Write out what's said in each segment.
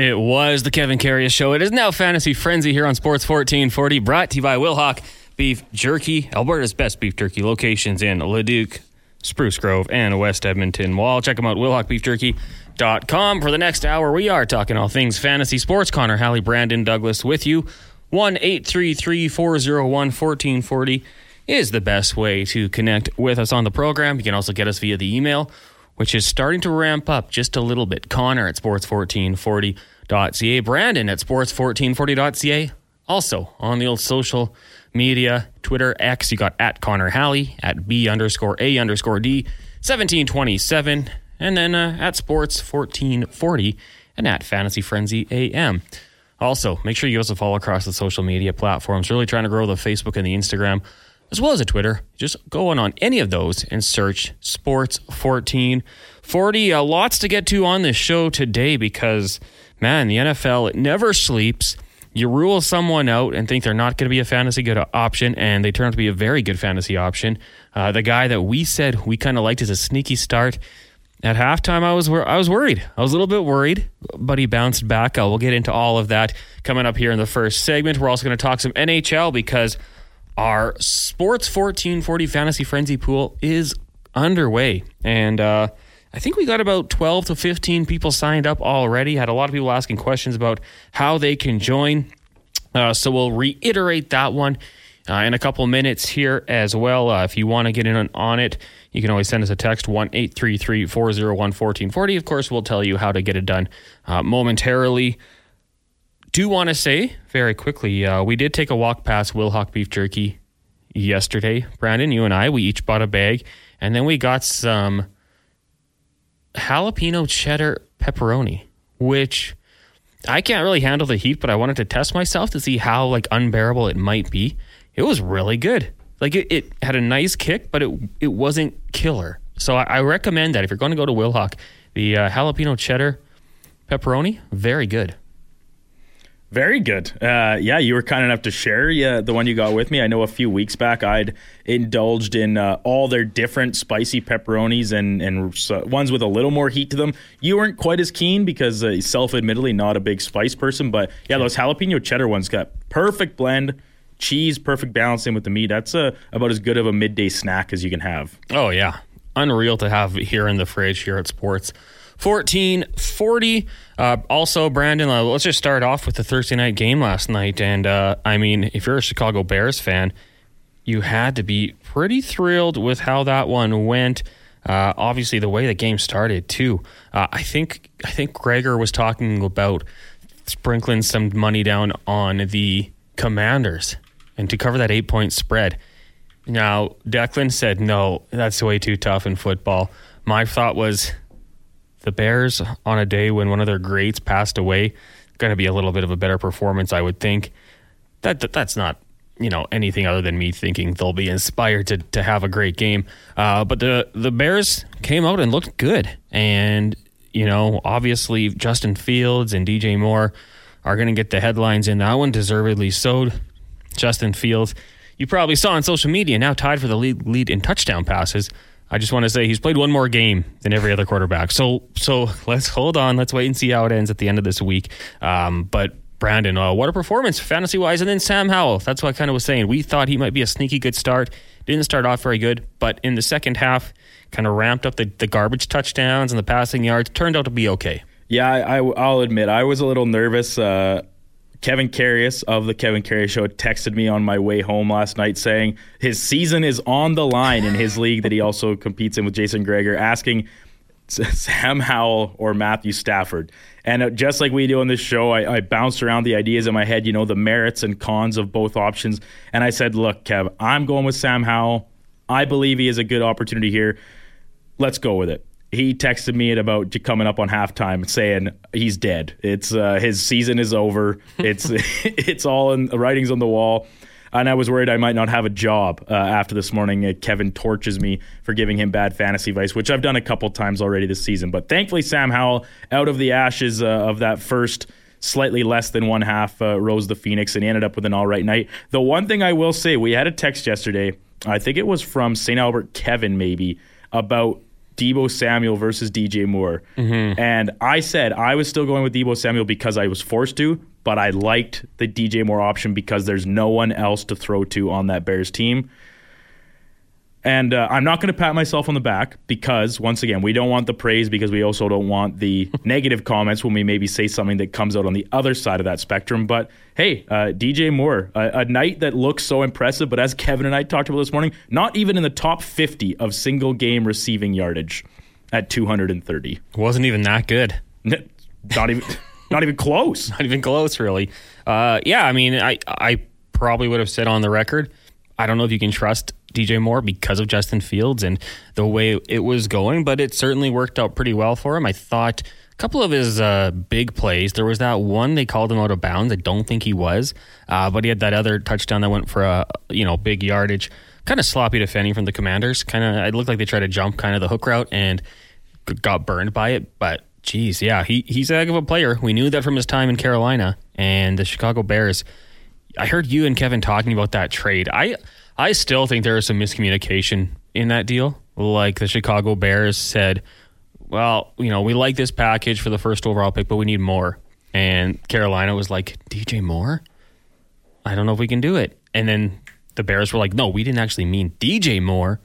It was the Kevin Karius Show. It is now Fantasy Frenzy here on Sports 1440, brought to you by Wilhauk Beef Jerky, Alberta's best beef jerky locations in Leduc, Spruce Grove, and West Edmonton Mall. Check them out, wilhaukbeefjerky.com. For the next hour, we are talking all things fantasy sports. Connor, Halley, Brandon, Douglas with you. 1 401 1440 is the best way to connect with us on the program. You can also get us via the email which is starting to ramp up just a little bit. Connor at sports1440.ca, Brandon at sports1440.ca. Also on the old social media, Twitter, X, you got at Connor Halley, at B underscore A underscore D, 1727, and then uh, at sports1440 and at Fantasy Frenzy AM. Also, make sure you also follow across the social media platforms. Really trying to grow the Facebook and the Instagram as well as a Twitter. Just go on on any of those and search Sports 1440. Uh, lots to get to on this show today because, man, the NFL it never sleeps. You rule someone out and think they're not going to be a fantasy good option, and they turn out to be a very good fantasy option. Uh, the guy that we said we kind of liked as a sneaky start at halftime, I was I was worried. I was a little bit worried, but he bounced back. Uh, we'll get into all of that coming up here in the first segment. We're also going to talk some NHL because our Sports 1440 Fantasy Frenzy pool is underway. And uh, I think we got about 12 to 15 people signed up already. Had a lot of people asking questions about how they can join. Uh, so we'll reiterate that one uh, in a couple minutes here as well. Uh, if you want to get in on, it, you can always send us a text 1 401 1440. Of course, we'll tell you how to get it done uh, momentarily do want to say very quickly, uh, we did take a walk past Wilhauk Beef Jerky yesterday. Brandon, you and I, we each bought a bag, and then we got some jalapeno cheddar pepperoni, which I can't really handle the heat, but I wanted to test myself to see how like unbearable it might be. It was really good. Like it, it had a nice kick, but it it wasn't killer. So I, I recommend that if you're going to go to Wilhauk, the uh, jalapeno cheddar pepperoni, very good. Very good. Uh, yeah, you were kind enough to share yeah, the one you got with me. I know a few weeks back I'd indulged in uh, all their different spicy pepperonis and, and uh, ones with a little more heat to them. You weren't quite as keen because uh, self admittedly not a big spice person, but yeah, those jalapeno cheddar ones got perfect blend. Cheese, perfect balance in with the meat. That's uh, about as good of a midday snack as you can have. Oh, yeah. Unreal to have here in the fridge here at Sports. 1440. Uh, also, Brandon, uh, let's just start off with the Thursday night game last night. And uh, I mean, if you're a Chicago Bears fan, you had to be pretty thrilled with how that one went. Uh, obviously, the way the game started too. Uh, I think I think Gregor was talking about sprinkling some money down on the Commanders and to cover that eight point spread. Now, Declan said, no, that's way too tough in football. My thought was, the Bears on a day when one of their greats passed away, going to be a little bit of a better performance, I would think. That, that that's not you know anything other than me thinking they'll be inspired to to have a great game. Uh, but the the Bears came out and looked good, and you know obviously Justin Fields and DJ Moore are going to get the headlines in that one, deservedly so. Justin Fields, you probably saw on social media, now tied for the lead, lead in touchdown passes I just want to say he's played one more game than every other quarterback. So so let's hold on. Let's wait and see how it ends at the end of this week. Um, but Brandon, uh, what a performance fantasy wise. And then Sam Howell. That's what I kind of was saying. We thought he might be a sneaky good start. Didn't start off very good, but in the second half, kind of ramped up the, the garbage touchdowns and the passing yards. Turned out to be okay. Yeah, I, will admit I was a little nervous. Uh, Kevin Karius of the Kevin Karius Show texted me on my way home last night saying his season is on the line in his league that he also competes in with Jason Gregor, asking Sam Howell or Matthew Stafford. And uh, just like we do on this show, I, I, bounced around the ideas in my head, you know, the merits and cons of both options. And I said, look, Kev, I'm going with Sam Howell. I believe he has a good opportunity here. Let's go with it he texted me at about coming up on halftime saying he's dead. It's uh, his season is over. It's it's all in the writings on the wall. And I was worried I might not have a job uh, after this morning. Uh, Kevin torches me for giving him bad fantasy advice, which I've done a couple times already this season. But thankfully, Sam Howell, out of the ashes uh, of that first slightly less than one half, uh, rose the Phoenix, and he ended up with an all right night. The one thing I will say, we had a text yesterday. I think it was from St. Albert Kevin, maybe, about Deebo Samuel versus DJ Moore. Mm-hmm. And I said I was still going with Deebo Samuel because I was forced to, but I liked the DJ Moore option because there's no one else to throw to on that Bears team. And uh, I'm not going to pat myself on the back because, once again, we don't want the praise because we also don't want the negative comments when we maybe say something that comes out on the other side of that spectrum. But hey, uh, DJ Moore, a, a night that looks so impressive, but as Kevin and I talked about this morning, not even in the top 50 of single game receiving yardage at 230. Wasn't even that good. Not even, not even close. Not even close, really. Uh, yeah, I mean, I I probably would have said on the record, I don't know if you can trust DJ Moore because of Justin Fields and the way it was going, but it certainly worked out pretty well for him. I thought a couple of his uh, big plays. There was that one they called him out of bounds. I don't think he was, uh, but he had that other touchdown that went for a you know big yardage. Kind of sloppy defending from the Commanders. Kind of, it looked like they tried to jump kind of the hook route and got burned by it. But geez, yeah, he he's a heck of a player. We knew that from his time in Carolina and the Chicago Bears. I heard you and Kevin talking about that trade. I I still think there was some miscommunication in that deal. Like the Chicago Bears said, well, you know, we like this package for the first overall pick, but we need more. And Carolina was like, DJ Moore? I don't know if we can do it. And then the Bears were like, no, we didn't actually mean DJ Moore,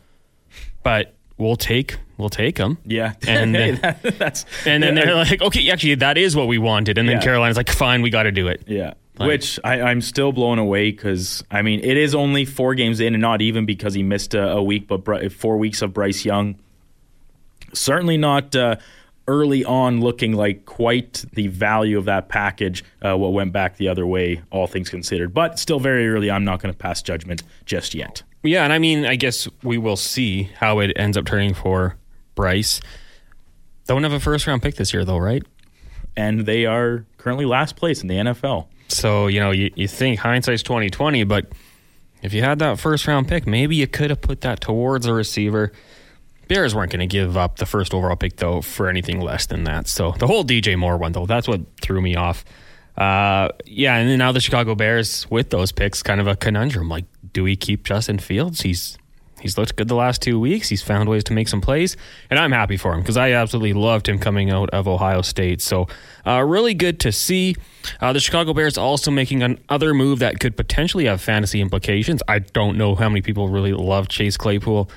but we'll take we'll take him. Yeah. And Hey, then- that- that's And then yeah, they're like, okay, actually, that is what we wanted. And then Yeah. Carolina's like, fine, we got to do it. Yeah. Like- Which I, I'm still blown away because, I mean, it is only four games in and not even because he missed a, a week, but Bri- four weeks of Bryce Young. Certainly not uh, early on looking like quite the value of that package, uh, what went back the other way, all things considered. But still very early. I'm not going to pass judgment just yet. Yeah, and I mean, I guess we will see how it ends up turning for Bryce. Don't have a first round pick this year, though, right? And they are currently last place in the NFL. So you know, you, you think hindsight's twenty twenty, but if you had that first round pick, maybe you could have put that towards a receiver. Bears weren't going to give up the first overall pick though for anything less than that. So the whole DJ Moore one though, that's what threw me off. Uh, yeah, and then now the Chicago Bears with those picks, kind of a conundrum. Like, do we keep Justin Fields? He's he's looked good the last two weeks. He's found ways to make some plays, and I'm happy for him because I absolutely loved him coming out of Ohio State. So, uh, really good to see. Uh, the Chicago Bears also making another move that could potentially have fantasy implications. I don't know how many people really love Chase Claypool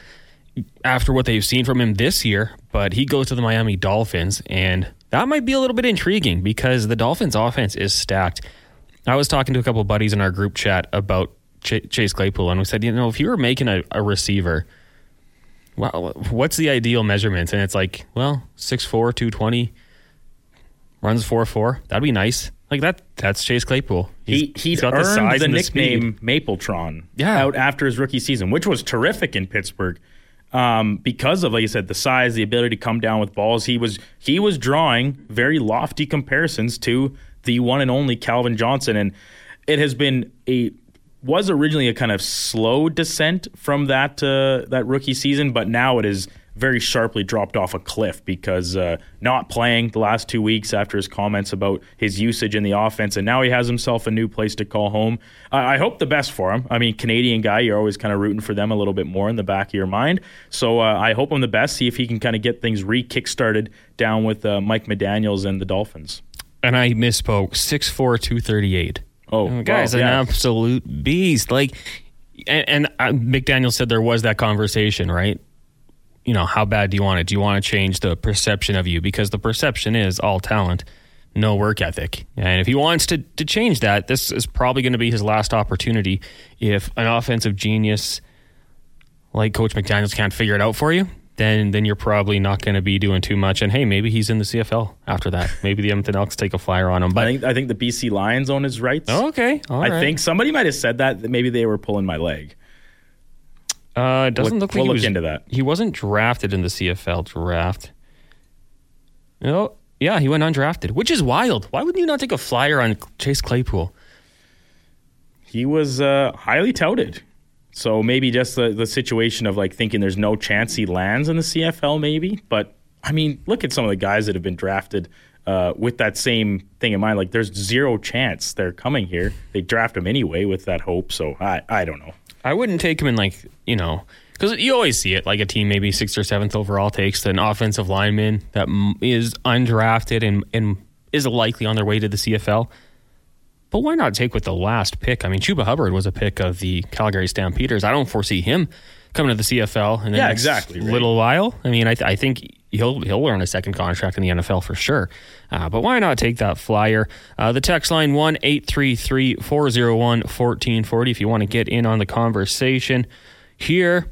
after what they've seen from him this year, but he goes to the Miami Dolphins, and that might be a little bit intriguing because the Dolphins' offense is stacked. I was talking to a couple buddies in our group chat about Ch- Chase Claypool, and we said, you know, if you were making a, a receiver, well, what's the ideal measurement? And it's like, well, 6'4", 220, runs 4'4". That'd be nice. Like that. That's Chase Claypool. He He's- he he's got the size the and the speed. nickname Mapletron Yeah. out after his rookie season, which was terrific in Pittsburgh. Um, because of like you said, the size, the ability to come down with balls, he was he was drawing very lofty comparisons to the one and only Calvin Johnson, and it has been a was originally a kind of slow descent from that uh, that rookie season, but now it is very sharply dropped off a cliff because uh, not playing the last two weeks after his comments about his usage in the offense, and now he has himself a new place to call home. I I hope the best for him. I mean, Canadian guy, you're always kind of rooting for them a little bit more in the back of your mind. So uh, I hope him the best. See if he can kind of get things re kickstarted down with uh, Mike McDaniel's and the Dolphins. and I misspoke. 6'4", 238. Oh, Oh, guy's wow, an yeah. absolute beast. Like, and, and uh, McDaniel said there was that conversation, right? You know, how bad do you want it? Do you want to change the perception of you? Because the perception is all talent, no work ethic. And if he wants to, to change that, this is probably going to be his last opportunity. If an offensive genius like Coach McDaniels can't figure it out for you, then then you're probably not going to be doing too much. And hey, maybe he's in the CFL after that. Maybe the Edmonton Elks take a flyer on him. I But think I think the BC Lions own his rights. okay, all I right. think somebody might have said that, that maybe they were pulling my leg. Uh, it doesn't look like we'll he look was, into that. He wasn't drafted in the CFL draft. No, yeah, he went undrafted, which is wild. Why wouldn't you not take a flyer on Chase Claypool? He was uh, highly touted. So maybe just the, the situation of like thinking there's no chance he lands in the CFL, maybe. But I mean, look at some of the guys that have been drafted uh, with that same thing in mind. Like there's zero chance they're coming here. They draft him anyway with that hope. So I, I don't know. I wouldn't take him in like you know because you always see it like a team maybe sixth or seventh overall takes an offensive lineman that is undrafted and, and is likely on their way to the CFL. But why not take with the last pick? I mean, Chuba Hubbard was a pick of the Calgary Stampeders. I don't foresee him coming to the CFL in the Yeah, next exactly, right. little while. I mean, I, th- I think he'll he'll earn a second contract in the NFL for sure. Uh, but why not take that flyer? Uh, the text line one eight three three four zero one fourteen forty. If you want to get in on the conversation here.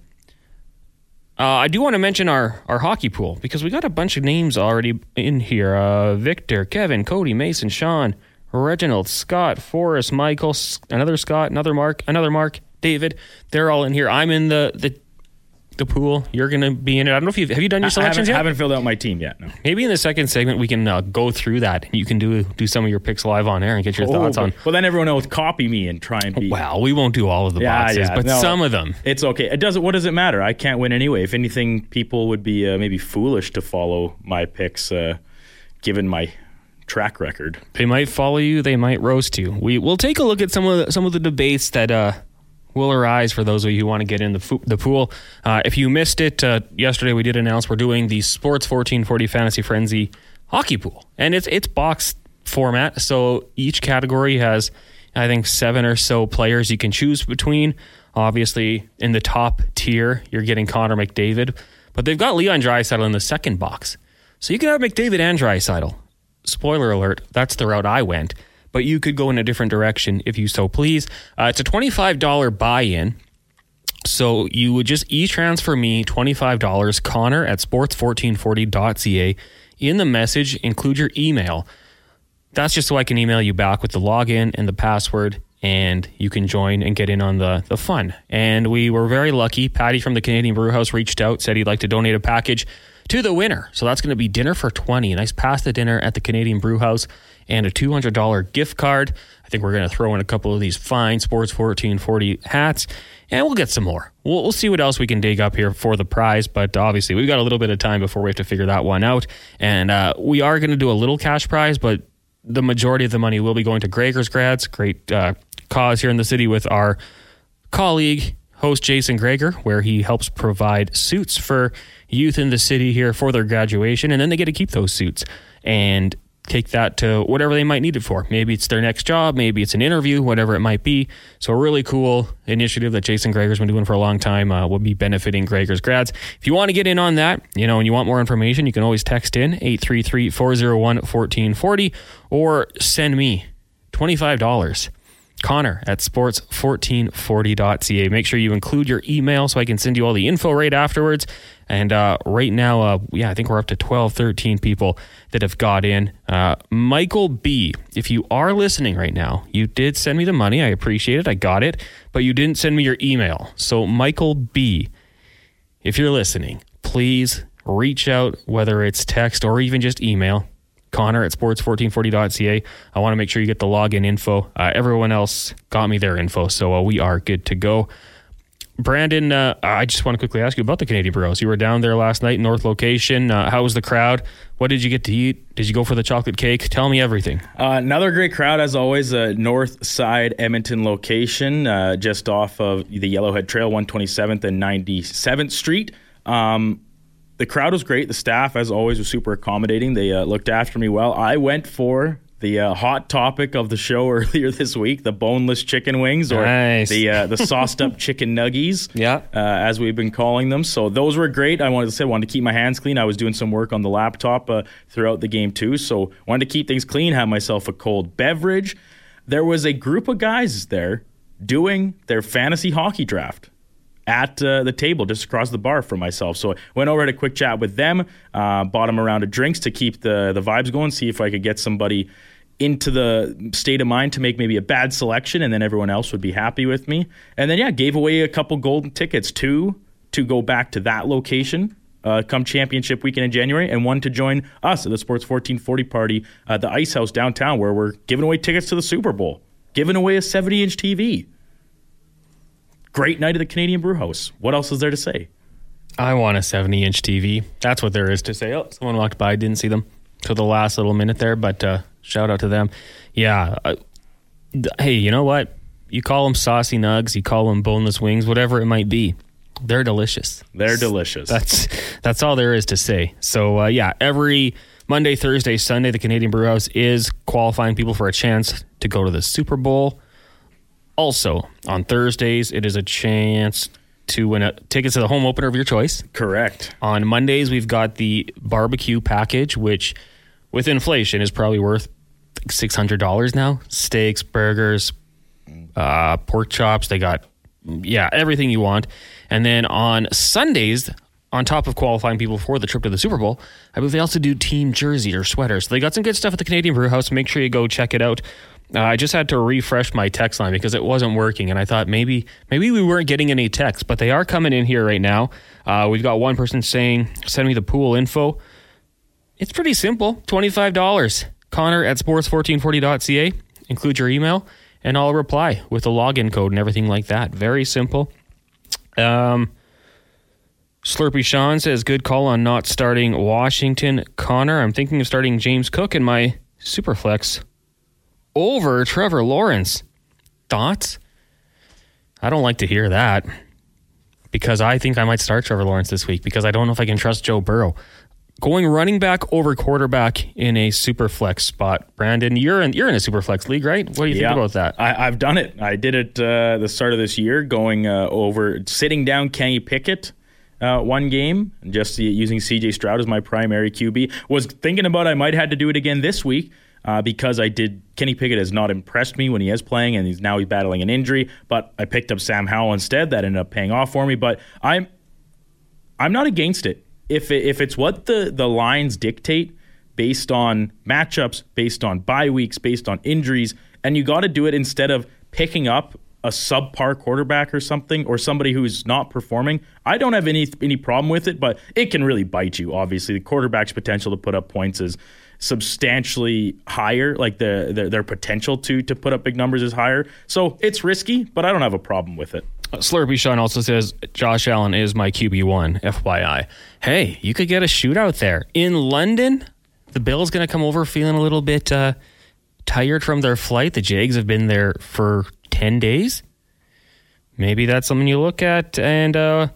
Uh, I do want to mention our, our hockey pool because we got a bunch of names already in here. Uh, Victor, Kevin, Cody, Mason, Sean, Reginald, Scott, Forrest, Michael, another Scott, another Mark, another Mark, David. They're all in here. I'm in the the, the pool. You're going to be in it. I don't know if you've have you done your I selections haven't, yet. haven't filled out my team yet. No. Maybe in the second segment we can uh, go through that and you can do do some of your picks live on air and get your thoughts Oh, on. Well, then everyone else copy me and try and be. Well, we won't do all of the Yeah, boxes, yeah, but no. some of them. It's okay. It doesn't. What does it matter? I can't win anyway. If anything, people would be uh, maybe foolish to follow my picks, uh, given my track record. They might follow you. They might roast you. We will take a look at some of the, some of the debates that uh, will arise for those of you who want to get in the fo- the pool. Uh, if you missed it uh, yesterday, we did announce we're doing the Sports fourteen forty Fantasy Frenzy hockey pool, and it's it's box format. So each category has, I think, seven or so players you can choose between. Obviously, in the top tier, you're getting Connor McDavid, but they've got Leon Draisaitl in the second box, so you can have McDavid and Draisaitl spoiler alert, that's the route I went. But you could go in a different direction if you so please. Uh, it's a $25 buy in. So you would just e transfer me $25, Connor at sports1440.ca. In the message, include your email. That's just so I can email you back with the login and the password, and you can join and get in on the, the fun. And we were very lucky. Patty from the Canadian Brew House reached out, said he'd like to donate a package to the winner. So that's going to be dinner for 20, a nice pasta dinner at the Canadian Brew House, and a $200 gift card. I think we're going to throw in a couple of these fine Sports 1440 hats, and we'll get some more. We'll, we'll see what else we can dig up here for the prize, but obviously we've got a little bit of time before we have to figure that one out. And uh, we are going to do a little cash prize, but the majority of the money will be going to Gregor's Grads, great uh, cause here in the city with our colleague, host Jason Gregor, where he helps provide suits for youth in the city here for their graduation. And then they get to keep those suits and take that to whatever they might need it for. Maybe it's their next job, maybe it's an interview, whatever it might be. So, a really cool initiative that Jason Gregor's been doing for a long time uh, will be benefiting Gregor's grads. If you want to get in on that, you know, and you want more information, you can always text in 833 401 1440 or send me $25. Connor at sports1440.ca. Make sure you include your email so I can send you all the info right afterwards. And uh, right now, uh, yeah, I think we're up to 12, 13 people that have got in. Uh, Michael B., if you are listening right now, you did send me the money. I appreciate it. I got it. But you didn't send me your email. So, Michael B., if you're listening, please reach out, whether it's text or even just email. Connor at sports1440.ca. I want to make sure you get the login info. Uh, everyone else got me their info, so uh, we are good to go. Brandon, uh, I just want to quickly ask you about the Canadian Bros. You were down there last night, North location. Uh, how was the crowd? What did you get to eat? Did you go for the chocolate cake? Tell me everything. Uh, another great crowd, as always, uh, North Side Edmonton location, uh, just off of the Yellowhead Trail, 127th and 97th Street. Um, the crowd was great. The staff, as always, was super accommodating. They uh, looked after me well. I went for the uh, hot topic of the show earlier this week: the boneless chicken wings, or Nice. the uh, the sauced up chicken nuggies, Yeah. uh, as we've been calling them. So those were great. I wanted to say, wanted to keep my hands clean. I was doing some work on the laptop uh, throughout the game too, so wanted to keep things clean. Have myself a cold beverage. There was a group of guys there doing their fantasy hockey draft at uh, the table just across the bar from myself. So I went over had a quick chat with them, uh, bought them a round of drinks to keep the the vibes going, see if I could get somebody into the state of mind to make maybe a bad selection, and then everyone else would be happy with me. And then yeah, gave away a couple golden tickets, two to go back to that location. Uh, come championship weekend in January, and one to join us at the Sports 1440 party at the Ice House downtown, where we're giving away tickets to the Super Bowl, giving away a 70 inch TV. Great night at the Canadian Brew House. What else is there to say? I want a 70 inch TV. That's what there is to say. Oh, someone walked by. Didn't see them till the last little minute there, but uh, shout out to them. Yeah. Uh, th- hey, you know what? You call them saucy nugs, you call them boneless wings, whatever it might be. They're delicious. They're delicious. That's that's all there is to say. So uh, yeah, every Monday, Thursday, Sunday, the Canadian Brewhouse is qualifying people for a chance to go to the Super Bowl. Also, on Thursdays, it is a chance to win a tickets to the home opener of your choice. Correct. On Mondays, we've got the barbecue package, which with inflation is probably worth six hundred dollars now. Steaks, burgers, uh, pork chops. They got yeah everything you want. And then on Sundays, on top of qualifying people for the trip to the Super Bowl, I believe they also do team jersey or sweaters. So they got some good stuff at the Canadian Brew House. Make sure you go check it out. Uh, I just had to refresh my text line because it wasn't working, and I thought maybe maybe we weren't getting any texts, but they are coming in here right now. Uh, we've got one person saying, "Send me the pool info." It's pretty simple. $25. Connor at sports1440.ca. Include your email, and I'll reply with a login code and everything like that. Very simple. Um, Slurpy Sean says, good call on not starting Washington. Connor, I'm thinking of starting James Cook in my Superflex over Trevor Lawrence. Thoughts? I don't like to hear that because I think I might start Trevor Lawrence this week because I don't know if I can trust Joe Burrow going running back over quarterback in a super flex spot. Brandon, you're in you're in a super flex league, right? What do you yeah, think about that? I, have done it. I did it uh, the start of this year, going uh, over sitting down Kenny Pickett. Uh, one game, and just using CJ Stroud as my primary QB. Was thinking about I might have to do it again this week uh, because I did. Kenny Pickett has not impressed me when he is playing, and he's now he's battling an injury. But I picked up Sam Howell instead. That ended up paying off for me. But I'm I'm not against it if it, if it's what the the lines dictate based on matchups, based on bye weeks, based on injuries, and you got to do it instead of picking up a subpar quarterback or something or somebody who's not performing. I don't have any any problem with it, but it can really bite you. Obviously, the quarterback's potential to put up points is substantially higher like the, the, their potential to to put up big numbers is higher so it's risky but i don't have a problem with it Slurpy Sean also says Josh Allen is my QB1, FYI. Hey, you could get a shootout there. In London, the Bills going to come over feeling a little bit uh, tired from their flight. The Jags have been there for 10 days. Maybe that's something you look at. And uh,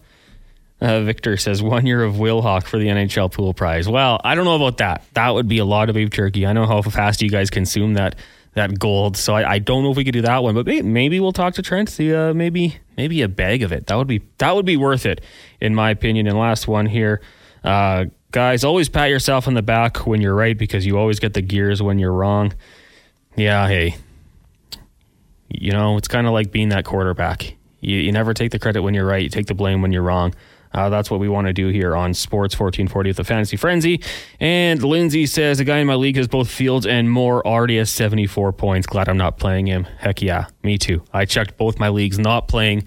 uh, Victor says one year of Wilhauk for the NHL pool prize. Well, I don't know about that. That would be a lot of beef jerky. I know how fast you guys consume that that gold. So I, I, don't know if we could do that one, but maybe we'll talk to Trent. See, uh, maybe maybe a bag of it. That would be that would be worth it, in my opinion. And last one here, uh, guys, always pat yourself on the back when you're right because you always get the gears when you're wrong. Yeah, hey, you know it's kind of like being that quarterback. You, you never take the credit when you're right. You take the blame when you're wrong. Uh, that's what we want to do here on Sports 1440 with the Fantasy Frenzy. And Lindsay says, a guy in my league has both Fields and Moore already has 74 points. Glad I'm not playing him. Heck yeah, me too. I checked both my leagues, not playing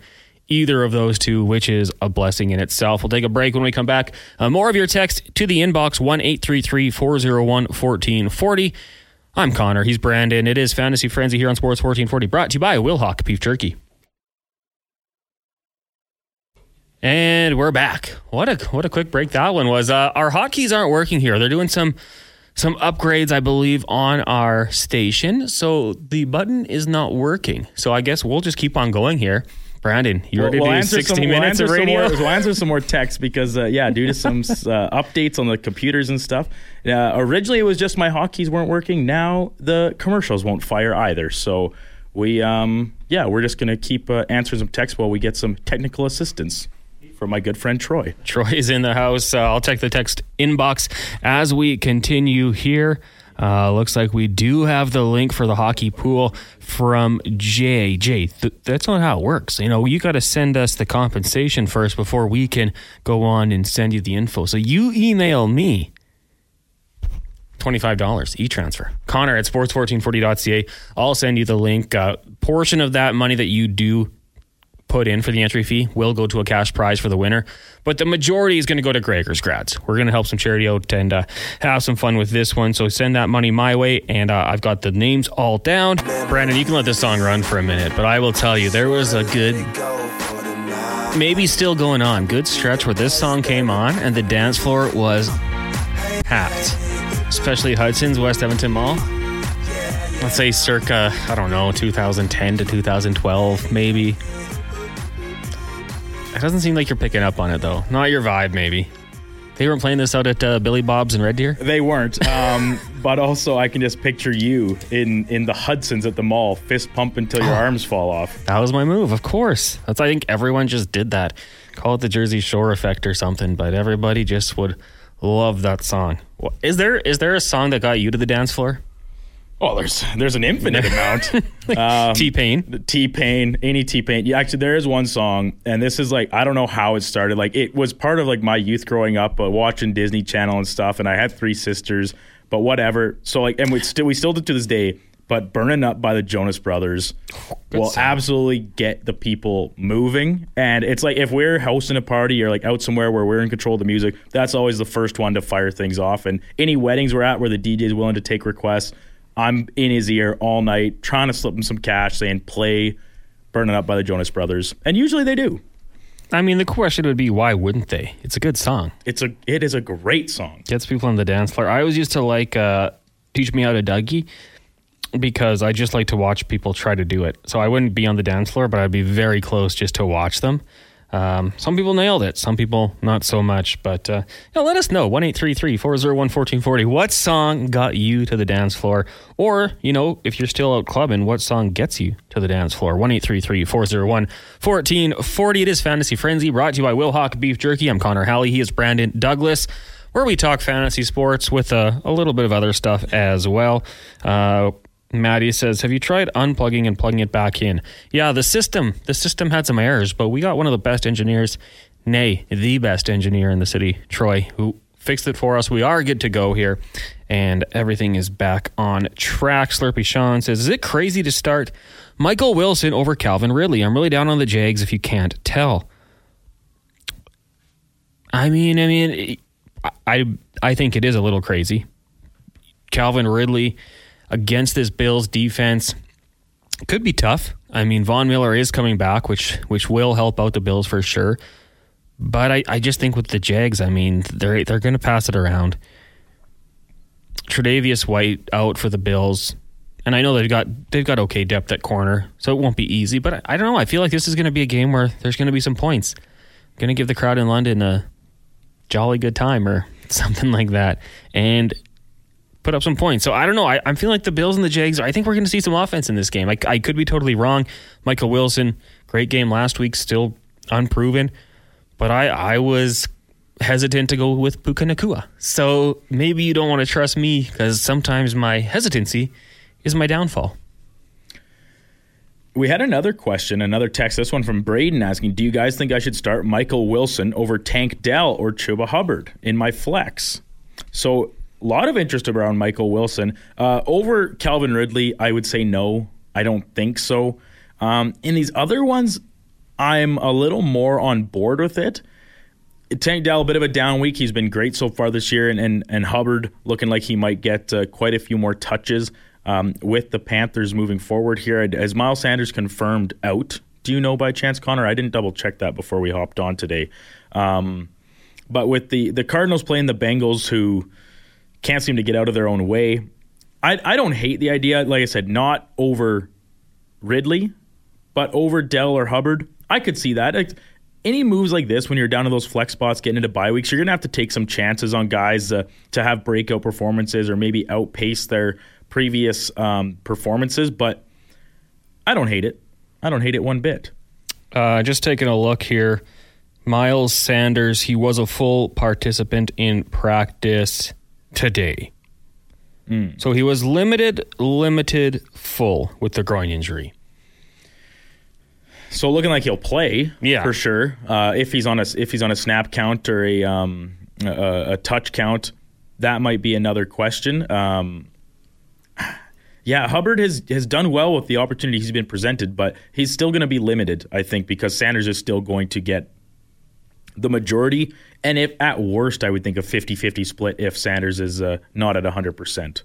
either of those two, which is a blessing in itself. We'll take a break when we come back. Uh, more of your text to the inbox 1 401 1440. I'm Connor. He's Brandon. It is Fantasy Frenzy here on Sports 1440, brought to you by Wilhauk Beef Jerky. And we're back. What a what a quick break that one was. Uh, our hotkeys aren't working here. They're doing some some upgrades, I believe, on our station. So the button is not working. So I guess we'll just keep on going here. Brandon, you ready we'll, to do 60 some, minutes we'll of radio? More, we'll answer some more texts because, uh, yeah, due to some uh, updates on the computers and stuff. Uh, originally, it was just my hotkeys weren't working. Now the commercials won't fire either. So we, um, yeah, we're just going to keep uh, answering some texts while we get some technical assistance from my good friend Troy. Troy is in the house. Uh, I'll check the text inbox as we continue here. Uh, looks like we do have the link for the hockey pool from Jay. Jay, th- that's not how it works. You know, you got to send us the compensation first before we can go on and send you the info. So you email me. $25 e-transfer. Connor at sports1440.ca. I'll send you the link. Uh, portion of that money that you do put in for the entry fee will go to a cash prize for the winner, but the majority is going to go to Gregor's grads. We're going to help some charity out and uh, have some fun with this one. So send that money my way, and uh, I've got the names all down. Brandon, you can let this song run for a minute, but I will tell you there was a good, maybe still going on, good stretch where this song came on and the dance floor was packed, especially Hudson's West Edmonton Mall let's say circa I don't know 2010 to 2012 maybe It doesn't seem like you're picking up on it though. Not your vibe, maybe. They weren't playing this out at uh, Billy Bob's in Red Deer. They weren't, um, but also I can just picture you in in the Hudsons at the mall, fist pump until your arms fall off. That was my move, of course. That's I think everyone just did that. Call it the Jersey Shore effect or something, but everybody just would love that song. Is there is there a song that got you to the dance floor? Oh, there's there's an infinite amount. Um, T Pain. T Pain, any T Pain. Yeah, actually, there is one song, and this is like I don't know how it started. Like it was part of like my youth growing up, uh, watching Disney Channel and stuff. And I had three sisters, but whatever. So like, and we still we still do to this day. But "Burning Up" by the Jonas Brothers will song. absolutely get the people moving. And it's like if we're hosting a party or like out somewhere where we're in control of the music, that's always the first one to fire things off. And any weddings we're at where the DJ is willing to take requests, I'm in his ear all night trying to slip him some cash, saying play "Burning Up" by the Jonas Brothers, and usually they do. I mean, the question would be why wouldn't they? It's a good song. It's a it is a great song. Gets people on the dance floor. I always used to like uh, teach me how to Dougie because I just like to watch people try to do it. So I wouldn't be on the dance floor, but I'd be very close just to watch them. Um, some people nailed it, some people not so much. But uh, yeah, let us know 1 401 1440. What song got you to the dance floor? Or, you know, if you're still out clubbing, what song gets you to the dance floor? 1 401 1440. It is Fantasy Frenzy brought to you by Wilhauk Beef Jerky. I'm Connor Halley. He is Brandon Douglas where we talk fantasy sports with a, a little bit of other stuff as well. Uh, Maddie says, "Have you tried unplugging and plugging it back in?" Yeah, the system the system had some errors, but we got one of the best engineers, nay, the best engineer in the city, Troy, who fixed it for us. We are good to go here, and everything is back on track. Slurpy Sean says, "Is it crazy to start Michael Wilson over Calvin Ridley? I'm really down on the Jags. If you can't tell." I mean, I mean, I I think it is a little crazy. Calvin Ridley against this Bills defense could be tough. I mean, Von Miller is coming back, which which will help out the Bills for sure. But I, I just think with the Jags, I mean, they're they're going to pass it around. Tre'Davious White out for the Bills, and I know they've got they've got okay depth at corner, so it won't be easy. But I, I don't know. I feel like this is going to be a game where there's going to be some points. Going to give the crowd in London a jolly good time or something like that, and put up some points. So I don't know. I, I'm feeling like the Bills and the Jags. I think we're going to see some offense in this game. I, I could be totally wrong. Michael Wilson, great game last week, still unproven, but I I was hesitant to go with Puka Nacua. So maybe you don't want to trust me because sometimes my hesitancy is my downfall. We had another question, another text. This one from Braden asking, "Do you guys think I should start Michael Wilson over Tank Dell or Chuba Hubbard in my flex?" So a lot of interest around Michael Wilson uh, over Calvin Ridley. I would say no. I don't think so. Um, in these other ones, I'm a little more on board with it. Tank Dell, a bit of a down week. He's been great so far this year, and and, and Hubbard looking like he might get uh, quite a few more touches um, with the Panthers moving forward here. As Miles Sanders confirmed out, do you know by chance, Connor? I didn't double check that before we hopped on today. Um, but with the the Cardinals playing the Bengals, who can't seem to get out of their own way, I I don't hate the idea. Like I said, not over Ridley, but over Dell or Hubbard. I could see that. Like, any moves like this when you're down to those flex spots getting into bye weeks, you're going to have to take some chances on guys uh, to have breakout performances or maybe outpace their previous um, performances. But I don't hate it. I don't hate it one bit. Uh, just taking a look here. Miles Sanders, he was a full participant in practice today. So he was limited, limited, full with the groin injury. So looking like he'll play, Yeah. for sure. Uh, if he's on a if he's on a snap count or a um, a, a touch count, that might be another question. Um, yeah, Hubbard has has done well with the opportunity he's been presented, but he's still going to be limited, I think, because Sanders is still going to get the majority, and if at worst, I would think a 50-50 split if Sanders is uh, not at hundred percent.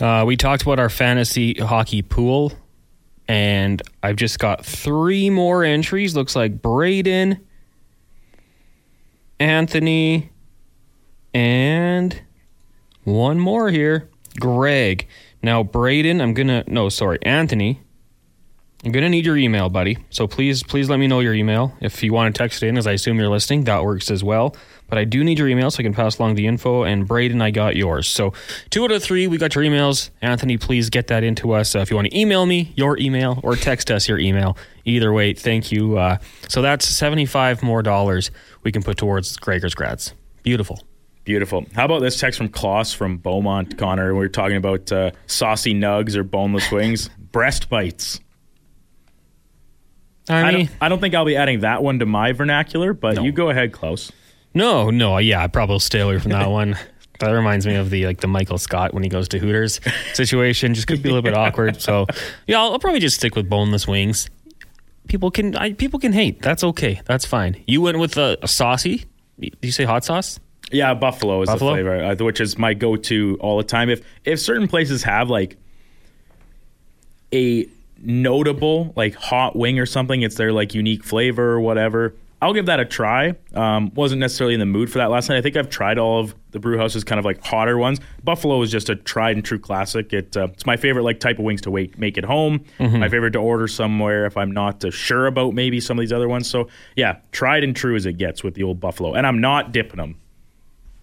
Uh, we talked about our fantasy hockey pool, and I've just got three more entries. Looks like Braden, Anthony, and one more here. Greg. Now, Braden, I'm going to, no, sorry, Anthony. I'm gonna need your email, buddy. So please, please let me know your email. If you want to text it in, as I assume you're listening, that works as well. But I do need your email so I can pass along the info. And Braden, I got yours. So two out of three, we got your emails. Anthony, please get that into us. Uh, if you want to email me your email or text us your email, either way, thank you. Uh, so that's seventy five more dollars we can put towards Gregor's grads. Beautiful. Beautiful. How about this text from Klaus from Beaumont, Connor? We are talking about uh, saucy nugs or boneless wings, breast bites. I I mean, don't, I don't think I'll be adding that one to my vernacular, but you go ahead, Klaus. no, no, yeah, I probably will stay away from that one. That reminds me of the like the Michael Scott when he goes to Hooters situation. Just could be a little bit awkward. So yeah, I'll, I'll probably just stick with boneless wings. People can I, people can hate. That's okay. That's fine. You went with a, a saucy. Did you say hot sauce? Yeah, buffalo is Buffalo? the flavor, uh, which is my go-to all the time. If if certain places have like a notable like hot wing or something, it's their like unique flavor or whatever. I'll give that a try. Um, wasn't necessarily in the mood for that last night. I think I've tried all of the brew house's kind of like hotter ones. Buffalo is just a tried and true classic. It uh, it's my favorite like type of wings to wait, make at home. My favorite to order somewhere if I'm not uh, sure about maybe some of these other ones. So yeah, tried and true as it gets with the old buffalo. And I'm not dipping them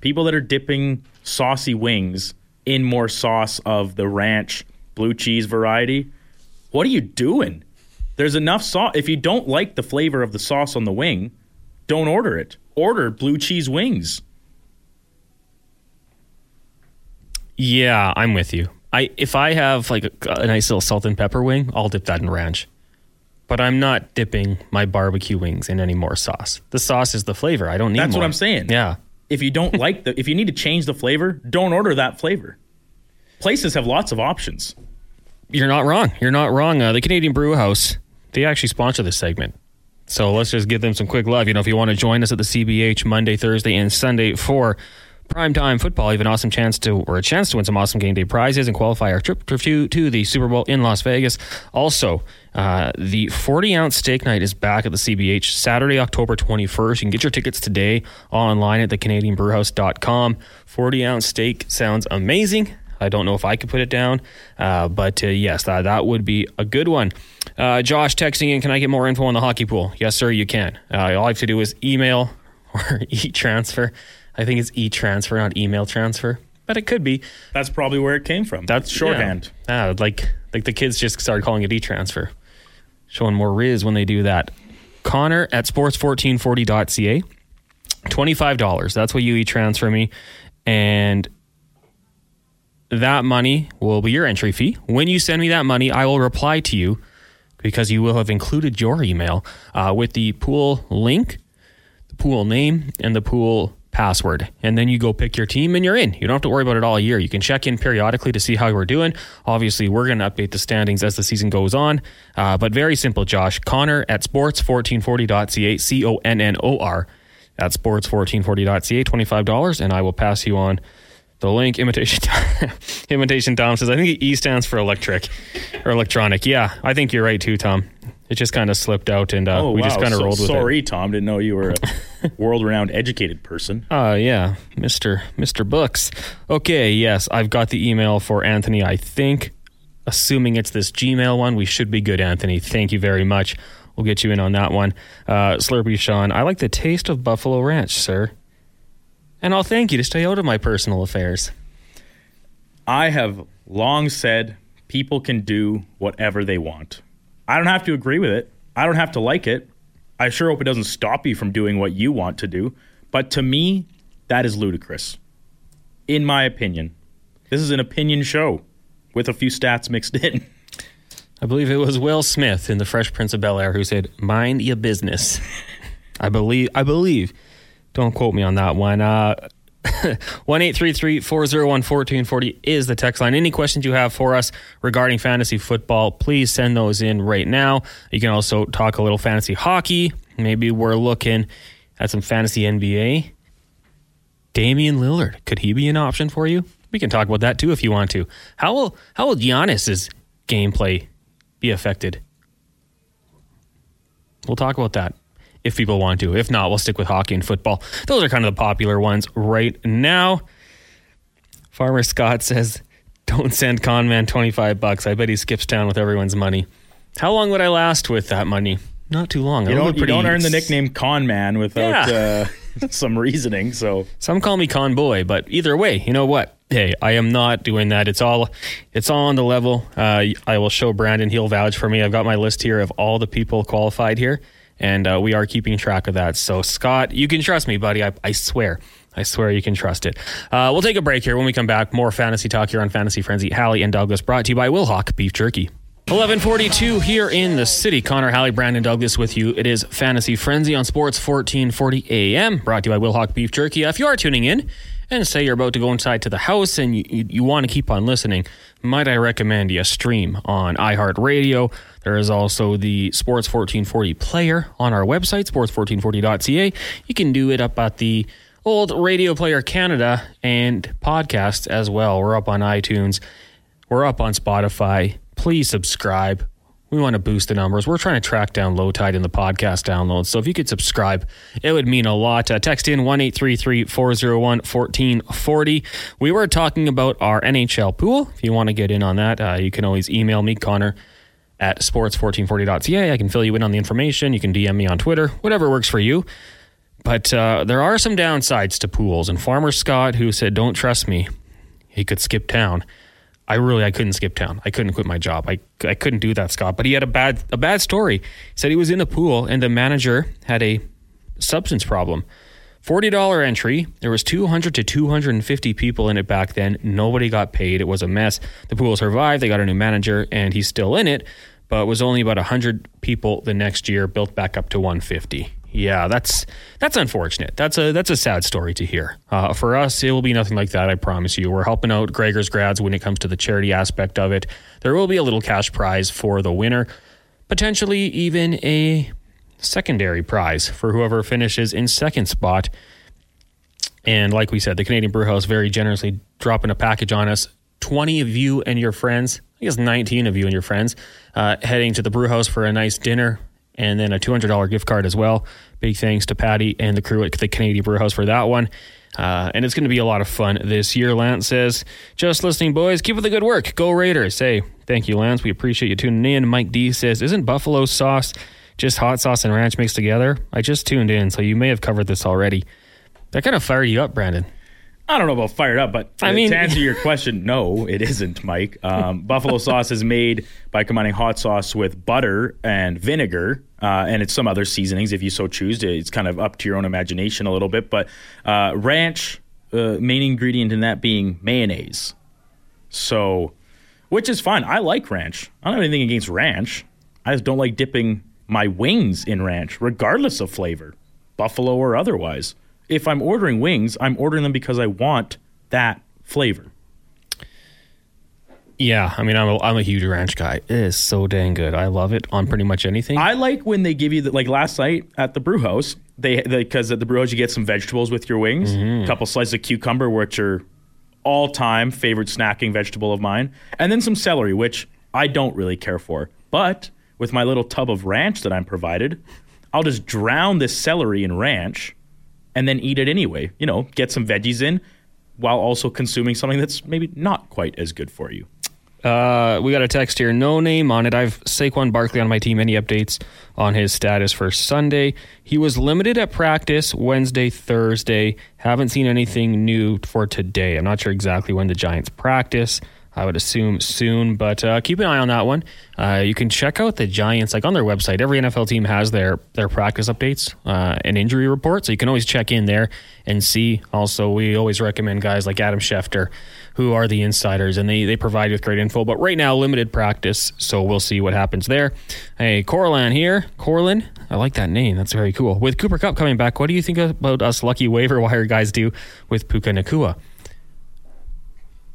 people that are dipping saucy wings in more sauce of the ranch blue cheese variety, what are you doing? There's enough sauce. If you don't like the flavor of the sauce on the wing, don't order it. Order blue cheese wings. Yeah, I'm with you. I if I have like a, a nice little salt and pepper wing, I'll dip that in ranch. But I'm not dipping my barbecue wings in any more sauce. The sauce is the flavor. I don't need more. That's what. I'm saying. Yeah. If you don't like the, if you need to change the flavor, don't order that flavor. Places have lots of options. You're not wrong. You're not wrong. Uh, the Canadian Brew House, they actually sponsor this segment. So let's just give them some quick love. You know, if you want to join us at the CBH Monday, Thursday, and Sunday for primetime football, you have an awesome chance to, or a chance to win some awesome game day prizes and qualify our trip to, to the Super Bowl in Las Vegas. Also, uh, the 40 ounce steak night is back at the CBH Saturday, October 21st. You can get your tickets today online at thecanadianbrewhouse.com. 40 ounce steak sounds amazing. I don't know if I could put it down, uh, but uh, yes, that, that would be a good one. Uh, Josh texting in, can I get more info on the hockey pool? Yes, sir, you can. Uh, all I have to do is email or e transfer. I think it's e transfer, not email transfer, but it could be. That's probably where it came from. That's shorthand. Yeah, Ah, like like the kids just started calling it e transfer, showing more riz when they do that. Connor at sports1440.ca, twenty five dollars. That's what you e transfer me, and that money will be your entry fee. When you send me that money, I will reply to you because you will have included your email uh, with the pool link, the pool name, and the pool password. And then you go pick your team and you're in. You don't have to worry about it all year. You can check in periodically to see how we're doing. Obviously, we're going to update the standings as the season goes on. Uh, but very simple, Josh. Connor at sports1440.ca, C O N N O R, at sports1440.ca, $25, and I will pass you on the link imitation imitation Tom says I think E stands for electric or electronic. Yeah, I think you're right too, Tom. It just kind of slipped out and uh, Oh, we wow. just kind of So- rolled with it. sorry, Tom. Didn't know you were a world-renowned educated person. Uh yeah, Mr. Mr. Books. Okay, yes, I've got the email for Anthony. I think assuming it's this Gmail one, we should be good, Anthony. Thank you very much. We'll get you in on that one. Uh, Slurpee Sean, I like the taste of Buffalo Ranch, sir. And I'll thank you to stay out of my personal affairs. I have long said people can do whatever they want. I don't have to agree with it. I don't have to like it. I sure hope it doesn't stop you from doing what you want to do. But to me, that is ludicrous. In my opinion, this is an opinion show with a few stats mixed in. I believe it was Will Smith in The Fresh Prince of Bel Air who said, "Mind your business." I believe. I believe. Don't quote me on that one. Uh, One eight three three four zero one fourteen forty is the text line. Any questions you have for us regarding fantasy football, please send those in right now. You can also talk a little fantasy hockey. Maybe we're looking at some fantasy NBA. Damian Lillard, could he be an option for you? We can talk about that too if you want to. How will how will Giannis's gameplay be affected? We'll talk about that if people want to. If not, we'll stick with hockey and football. Those are kind of the popular ones right now. Farmer Scott says, "Don't send Conman twenty five bucks. I bet he skips town with everyone's money." How long would I last with that money? Not too long. You don't, you don't earn the nickname Con Man without Yeah. uh, some reasoning. So Some call me con boy, but either way, you know what? Hey, I am not doing that. It's all, it's all on the level. Uh, I will show Brandon; he'll vouch for me. I've got my list here of all the people qualified here, and uh, we are keeping track of that. So, Scott, you can trust me, buddy. I, I swear. I swear you can trust it. Uh, we'll take a break here. When we come back, more fantasy talk here on Fantasy Frenzy. Halley and Douglas, brought to you by Wilhauk Beef Jerky. 1142 here in the city. Connor, Halley, Brandon Douglas with you. It is Fantasy Frenzy on Sports 1440 AM, brought to you by Wilhauk Beef Jerky. If you are tuning in and say you're about to go inside to the house and you, you, you want to keep on listening, might I recommend you stream on iHeartRadio. There is also the Sports 1440 player on our website, sports1440.ca. You can do it up at the old Radio Player Canada and podcast as well. We're up on iTunes. We're up on Spotify. Please subscribe. We want to boost the numbers. We're trying to track down Lowetide in the podcast downloads. So if you could subscribe, it would mean a lot. Uh, text in 1 401 1440. We were talking about our NHL pool. If you want to get in on that, uh, you can always email me, Connor, at sports1440.ca. I can fill you in on the information. You can DM me on Twitter, whatever works for you. But uh, there are some downsides to pools. And Farmer Scott, who said, Don't trust me, he could skip town. I really I couldn't skip town. I couldn't quit my job. I, I couldn't do that, Scott. But he had a bad a bad story. He said he was in a pool and the manager had a substance problem. Forty dollar entry. There was two hundred to two hundred and fifty people in it back then. Nobody got paid. It was a mess. The pool survived. They got a new manager, and he's still in it, but it was only about hundred people the next year. Built back up to one fifty. Yeah, that's that's unfortunate. That's a that's a sad story to hear. Uh, for us, it will be nothing like that. I promise you. We're helping out Gregor's grads when it comes to the charity aspect of it. There will be a little cash prize for the winner, potentially even a secondary prize for whoever finishes in second spot. And like we said, the Canadian Brewhouse very generously dropping a package on us. 20 of you and your friends, I guess 19 of you and your friends, uh, heading to the Brewhouse for a nice dinner and then a $200 gift card as well. Big thanks to Patty and the crew at the Canadian Brewhouse for that one. Uh, and it's going to be a lot of fun this year. Lance says, just listening, boys. Keep up the good work. Go Raiders. Hey, thank you, Lance. We appreciate you tuning in. Mike D says, isn't buffalo sauce just hot sauce and ranch mixed together? I just tuned in, so you may have covered this already. That kind of fired you up, Brandon. I don't know about fired up, but I mean- to answer your question, no, it isn't, Mike. Um, buffalo sauce is made by combining hot sauce with butter and vinegar, uh, and it's some other seasonings if you so choose. It's kind of up to your own imagination a little bit, but uh, ranch, uh, main ingredient in that being mayonnaise. So, which is fine. I like ranch. I don't have anything against ranch. I just don't like dipping my wings in ranch, regardless of flavor, buffalo or otherwise. If I'm ordering wings, I'm ordering them because I want that flavor. Yeah, I mean, I'm a, I'm a huge ranch guy. It is so dang good. I love it on pretty much anything. I like when they give you the, like last night at the brew house, they because at the brew house you get some vegetables with your wings, a couple slices of cucumber, which are all time favorite snacking vegetable of mine, and then some celery, which I don't really care for. But with my little tub of ranch that I'm provided, I'll just drown this celery in ranch and then eat it anyway. You know, get some veggies in while also consuming something that's maybe not quite as good for you. Uh, we got a text here. No name on it. I've Saquon Barkley on my team. Any updates on his status for Sunday? He was limited at practice Wednesday, Thursday. Haven't seen anything new for today. I'm not sure exactly when the Giants practice. I would assume soon, but uh, keep an eye on that one. Uh, you can check out the Giants, like on their website. Every NFL team has their their practice updates uh, and injury report, so you can always check in there and see. Also, we always recommend guys like Adam Schefter, who are the insiders, and they they provide with great info. But right now, limited practice, so we'll see what happens there. Hey, Corlan here, Corlin. I like that name. That's very cool. With Cooper Kupp coming back, what do you think about us lucky waiver wire guys do with Puka Nacua?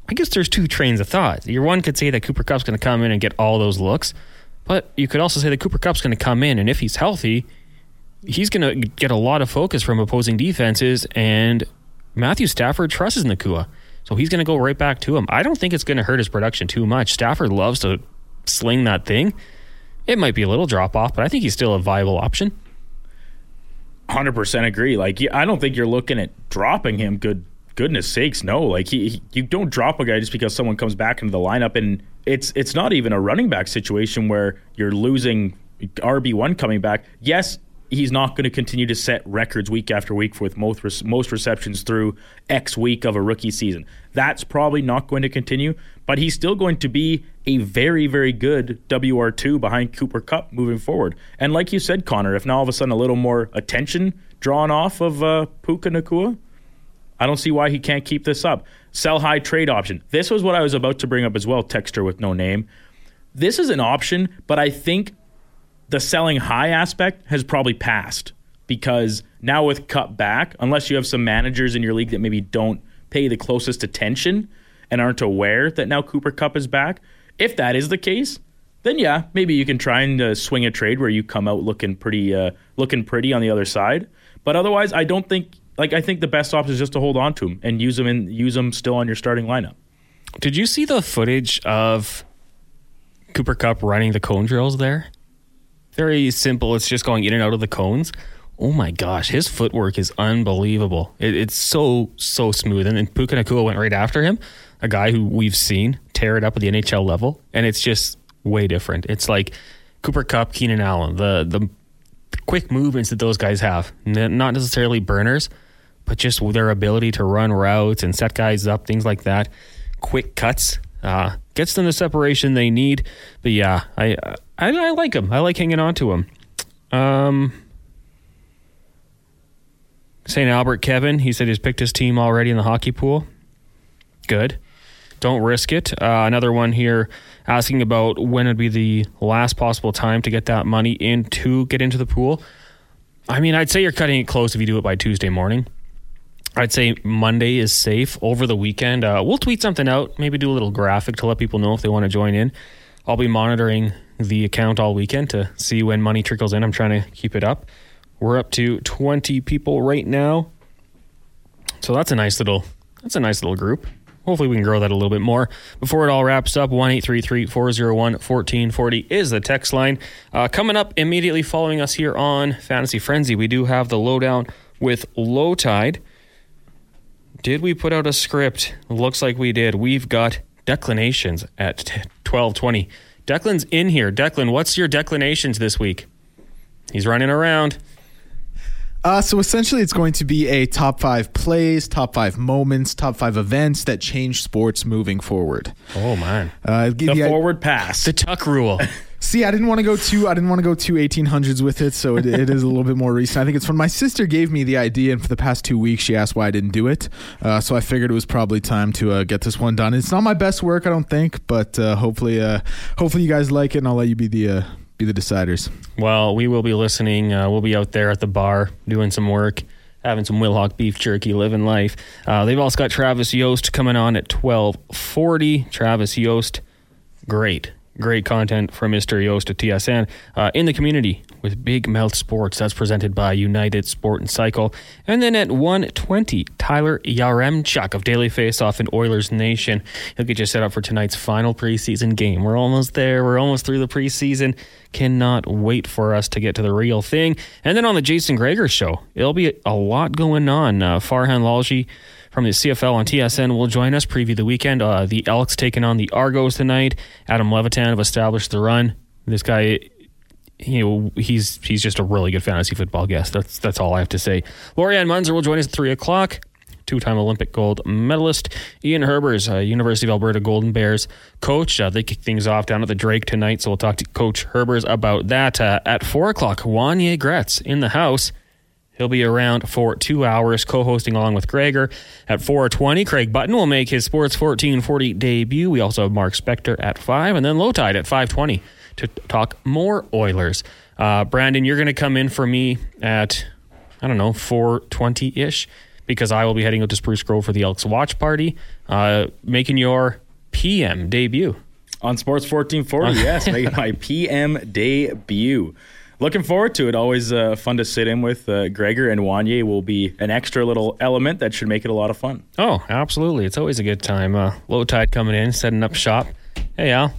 I guess there's two trains of thought. Your one could say that Cooper Kupp's going to come in and get all those looks, but you could also say that Cooper Kupp's going to come in and if he's healthy, he's going to get a lot of focus from opposing defenses. And Matthew Stafford trusts Nacua, so he's going to go right back to him. I don't think it's going to hurt his production too much. Stafford loves to sling that thing. It might be a little drop off, but I think he's still a viable option. Hundred percent agree. Like I don't think you're looking at dropping him. Good goodness sakes, no. Like he, he, you don't drop a guy just because someone comes back into the lineup and it's it's not even a running back situation where you're losing RB one coming back. Yes, he's not going to continue to set records week after week with most most receptions through X week of a rookie season. That's probably not going to continue, but he's still going to be a very very good WR2 behind Cooper Kupp moving forward. And like you said, Connor, if now all of a sudden a little more attention drawn off of uh, Puka Nacua, I don't see why he can't keep this up. Sell high trade option. This was what I was about to bring up as well. Texter with no name. This is an option, but I think the selling high aspect has probably passed because now with Kupp back, unless you have some managers in your league that maybe don't pay the closest attention and aren't aware that now Cooper Kupp is back, if that is the case, then yeah, maybe you can try and uh, swing a trade where you come out looking pretty, uh, looking pretty on the other side. But otherwise, I don't think. Like I think the best option is just to hold on to him and use him and use him still on your starting lineup. Did you see the footage of Cooper Kupp running the cone drills there? Very simple. It's just going in and out of the cones. Oh my gosh, his footwork is unbelievable. It, it's so so smooth. And then Puka Nacua went right after him, a guy who we've seen tear it up at the NHL level, and it's just way different. It's like Cooper Kupp, Keenan Allen, the the quick movements that those guys have, not necessarily burners, but just their ability to run routes and set guys up, things like that. Quick cuts uh, gets them the separation they need. But yeah, I I, I like him. I like hanging on to him. Um, St. Albert Kevin, he said he's picked his team already in the hockey pool. Good. Don't risk it. Uh, another one here asking about when would be the last possible time to get that money in to get into the pool. I mean, I'd say you're cutting it close if you do it by Tuesday morning. I'd say Monday is safe. Over the weekend, uh, we'll tweet something out, maybe do a little graphic to let people know if they want to join in. I'll be monitoring the account all weekend to see when money trickles in. I'm trying to keep it up. We're up to 20 people right now. So that's a nice little that's a nice little group. Hopefully we can grow that a little bit more. Before it all wraps up, 1-833-401-1440 is the text line. Uh, coming up immediately following us here on Fantasy Frenzy, we do have the lowdown with Lowetide. Did we put out a script? Looks like we did. We've got declinations at 1220. Declan's in here. Declan, what's your declinations this week? He's running around. Uh, so essentially, it's going to be a top five plays, top five moments, top five events that change sports moving forward. Oh man, uh, the, the forward pass, the tuck rule. See, I didn't want to go too. I didn't want to go too 1800s with it, so it, it is a little bit more recent. I think it's when my sister gave me the idea, and for the past two weeks, she asked why I didn't do it. Uh, so I figured it was probably time to uh, get this one done. It's not my best work, I don't think, but uh, hopefully, uh, hopefully you guys like it, and I'll let you be the uh, be the deciders. Well, we will be listening. Uh, we'll be out there at the bar doing some work having some Wilhauk beef jerky, living life. Uh, they've also got Travis Yost coming on at twelve forty. Travis Yost, great great content from Mr. Yost at TSN uh, in the community with Big Mouth Sports. That's presented by United Sport and Cycle. And then at 120, Tyler Yaremchuk of Daily Faceoff in Oilers Nation. He'll get you set up for tonight's final preseason game. We're almost there. We're almost through the preseason. Cannot wait for us to get to the real thing. And then on the Jason Gregor show, it'll be a lot going on. Uh, Farhan Lalji from the CFL on TSN will join us, preview the weekend. Uh, the Elks taking on the Argos tonight. Adam Levitan have established the run. This guy, you know, he's he's just a really good fantasy football guest. That's that's all I have to say. Lorianne Munzer will join us at three o'clock. Two-time Olympic gold medalist Ian Herbers, uh, University of Alberta Golden Bears coach. Uh, they kick things off down at the Drake tonight, so we'll talk to Coach Herbers about that uh, at four o'clock. Wanye Gretz in the house. He'll be around for two hours, co-hosting along with Gregor. At 4.20, Craig Button will make his Sports 1440 debut. We also have Mark Spector at 5, and then Lowetide at 5.20 to talk more Oilers. Uh, Brandon, you're going to come in for me at, I don't know, 4.20-ish, because I will be heading out to Spruce Grove for the Elks watch party, uh, making your PM debut. On Sports 1440, yes, making my PM debut looking forward to it. Always uh, fun to sit in with uh, Gregor and Wanye will be an extra little element that should make it a lot of fun. Oh, absolutely. It's always a good time. Uh, Lowetide coming in, setting up shop. Hey, Al.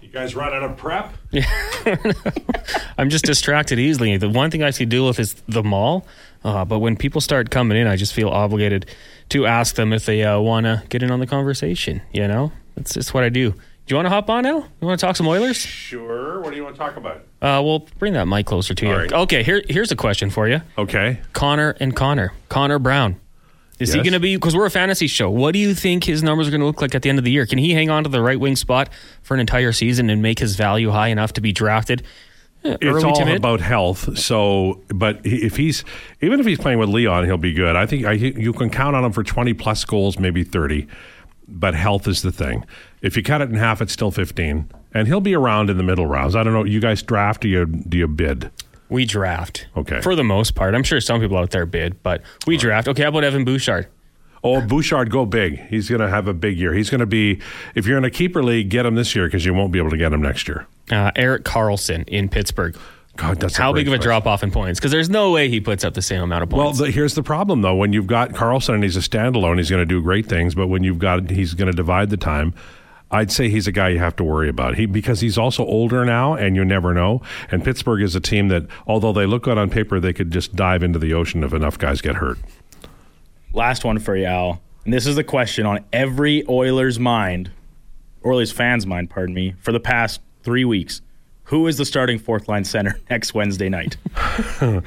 You guys run out of prep? Yeah. I'm just distracted easily. The one thing I see deal with is the mall. Uh, but when people start coming in, I just feel obligated to ask them if they uh, want to get in on the conversation, you know? That's just what I do. Do you want to hop on now? You want to talk some Oilers? Sure. What do you want to talk about? Uh, well, bring that mic closer to you. Right. Okay, here, here's a question for you. Okay. Connor and Connor. Connor Brown. Is he going to be, because we're a fantasy show, what do you think his numbers are going to look like at the end of the year? Can he hang on to the right wing spot for an entire season and make his value high enough to be drafted? Eh, It's all mid? about health. So, but if he's even if he's playing with Leon, he'll be good. I think I, you can count on him for twenty plus goals, maybe thirty. But health is the thing. If you cut it in half, it's still fifteen, and he'll be around in the middle rounds. I don't know. You guys draft? Do you do you bid? We draft. Okay. For the most part. I'm sure some people out there bid, but we draft. Okay, how about Evan Bouchard? Oh, Bouchard, go big. He's going to have a big year. He's going to be. If you're in a keeper league, get him this year because you won't be able to get him next year. Uh, Erik Karlsson in Pittsburgh. God, that's How great big of a choice. drop off in points? Because there's no way he puts up the same amount of Well, points. the, here's the problem though. When you've got Karlsson and he's a standalone, he's going to do great things. But when you've got he's going to divide the time. I'd say he's a guy you have to worry about. He because he's also older now, and you never know. And Pittsburgh is a team that, although they look good on paper, they could just dive into the ocean if enough guys get hurt. Last one for you, Al. And this is the question on every Oilers mind, Oilers fans' mind, pardon me, for the past three weeks. Who is the starting fourth line center next Wednesday night?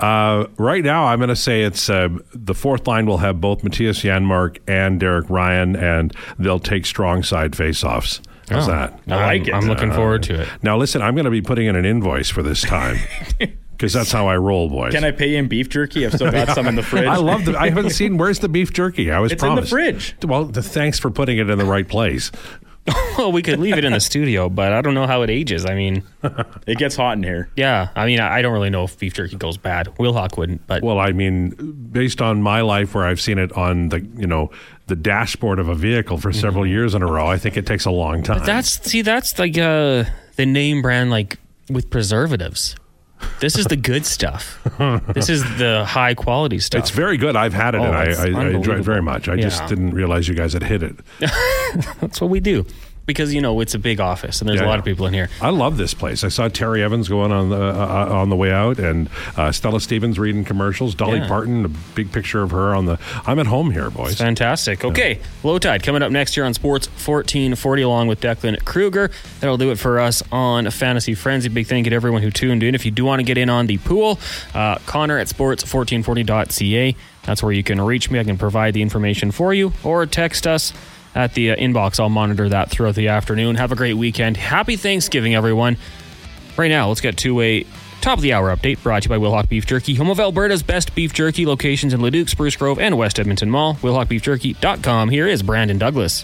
Uh, right now, I'm going to say it's uh, the fourth line will have both Mattias Janmark and Derek Ryan, and they'll take strong side faceoffs. How's Oh, that? I like I'm, it. I'm looking Uh, forward to it. Now, listen, I'm going to be putting in an invoice for this time because that's how I roll, boys. Can I pay you in beef jerky? I've still got some in the fridge. I love the. I haven't seen. Where's the beef jerky? I was It's in the fridge. Well, th- thanks for putting it in the right place. Well, we could leave it in the studio, but I don't know how it ages. I mean, It gets hot in here. yeah. I mean, I I don't really know if beef jerky goes bad. Wilhauk wouldn't, but Well, I mean, based on my life, where I've seen it on the you know the dashboard of a vehicle for several years in a row, I think it takes a long time. that's see, that's like uh, the name brand, like with preservatives. This is the good stuff. this is the high quality stuff. It's very good. I've had it, Oh, and I, I, I enjoy it very much. I just didn't realize you guys had hit it. That's what we do because you know it's a big office and there's Yeah, a lot yeah. of people in here. I love this place. I saw Terry Evans going on the uh, on the way out, and uh, Stella Stevens reading commercials. Dolly Yeah. Parton, a big picture of her on the. I'm at home here, boys. Fantastic. Okay, Lowetide coming up next year on Sports 1440 along with Declan Kruger. That'll do it for us on Fantasy Frenzy. Big thank you to everyone who tuned in. If you do want to get in on the pool, uh, Connor at sports1440.ca. That's where you can reach me. I can provide the information for you or text us at the uh, inbox. I'll monitor that throughout the afternoon. Have a great weekend. Happy Thanksgiving, everyone. Right now, let's get to a top of the hour update brought to you by Wilhauk Beef Jerky, home of Alberta's best beef jerky locations in Leduc, Spruce Grove, and West Edmonton Mall. WilhaukBeefJerky.com. Here is Brandon Douglas.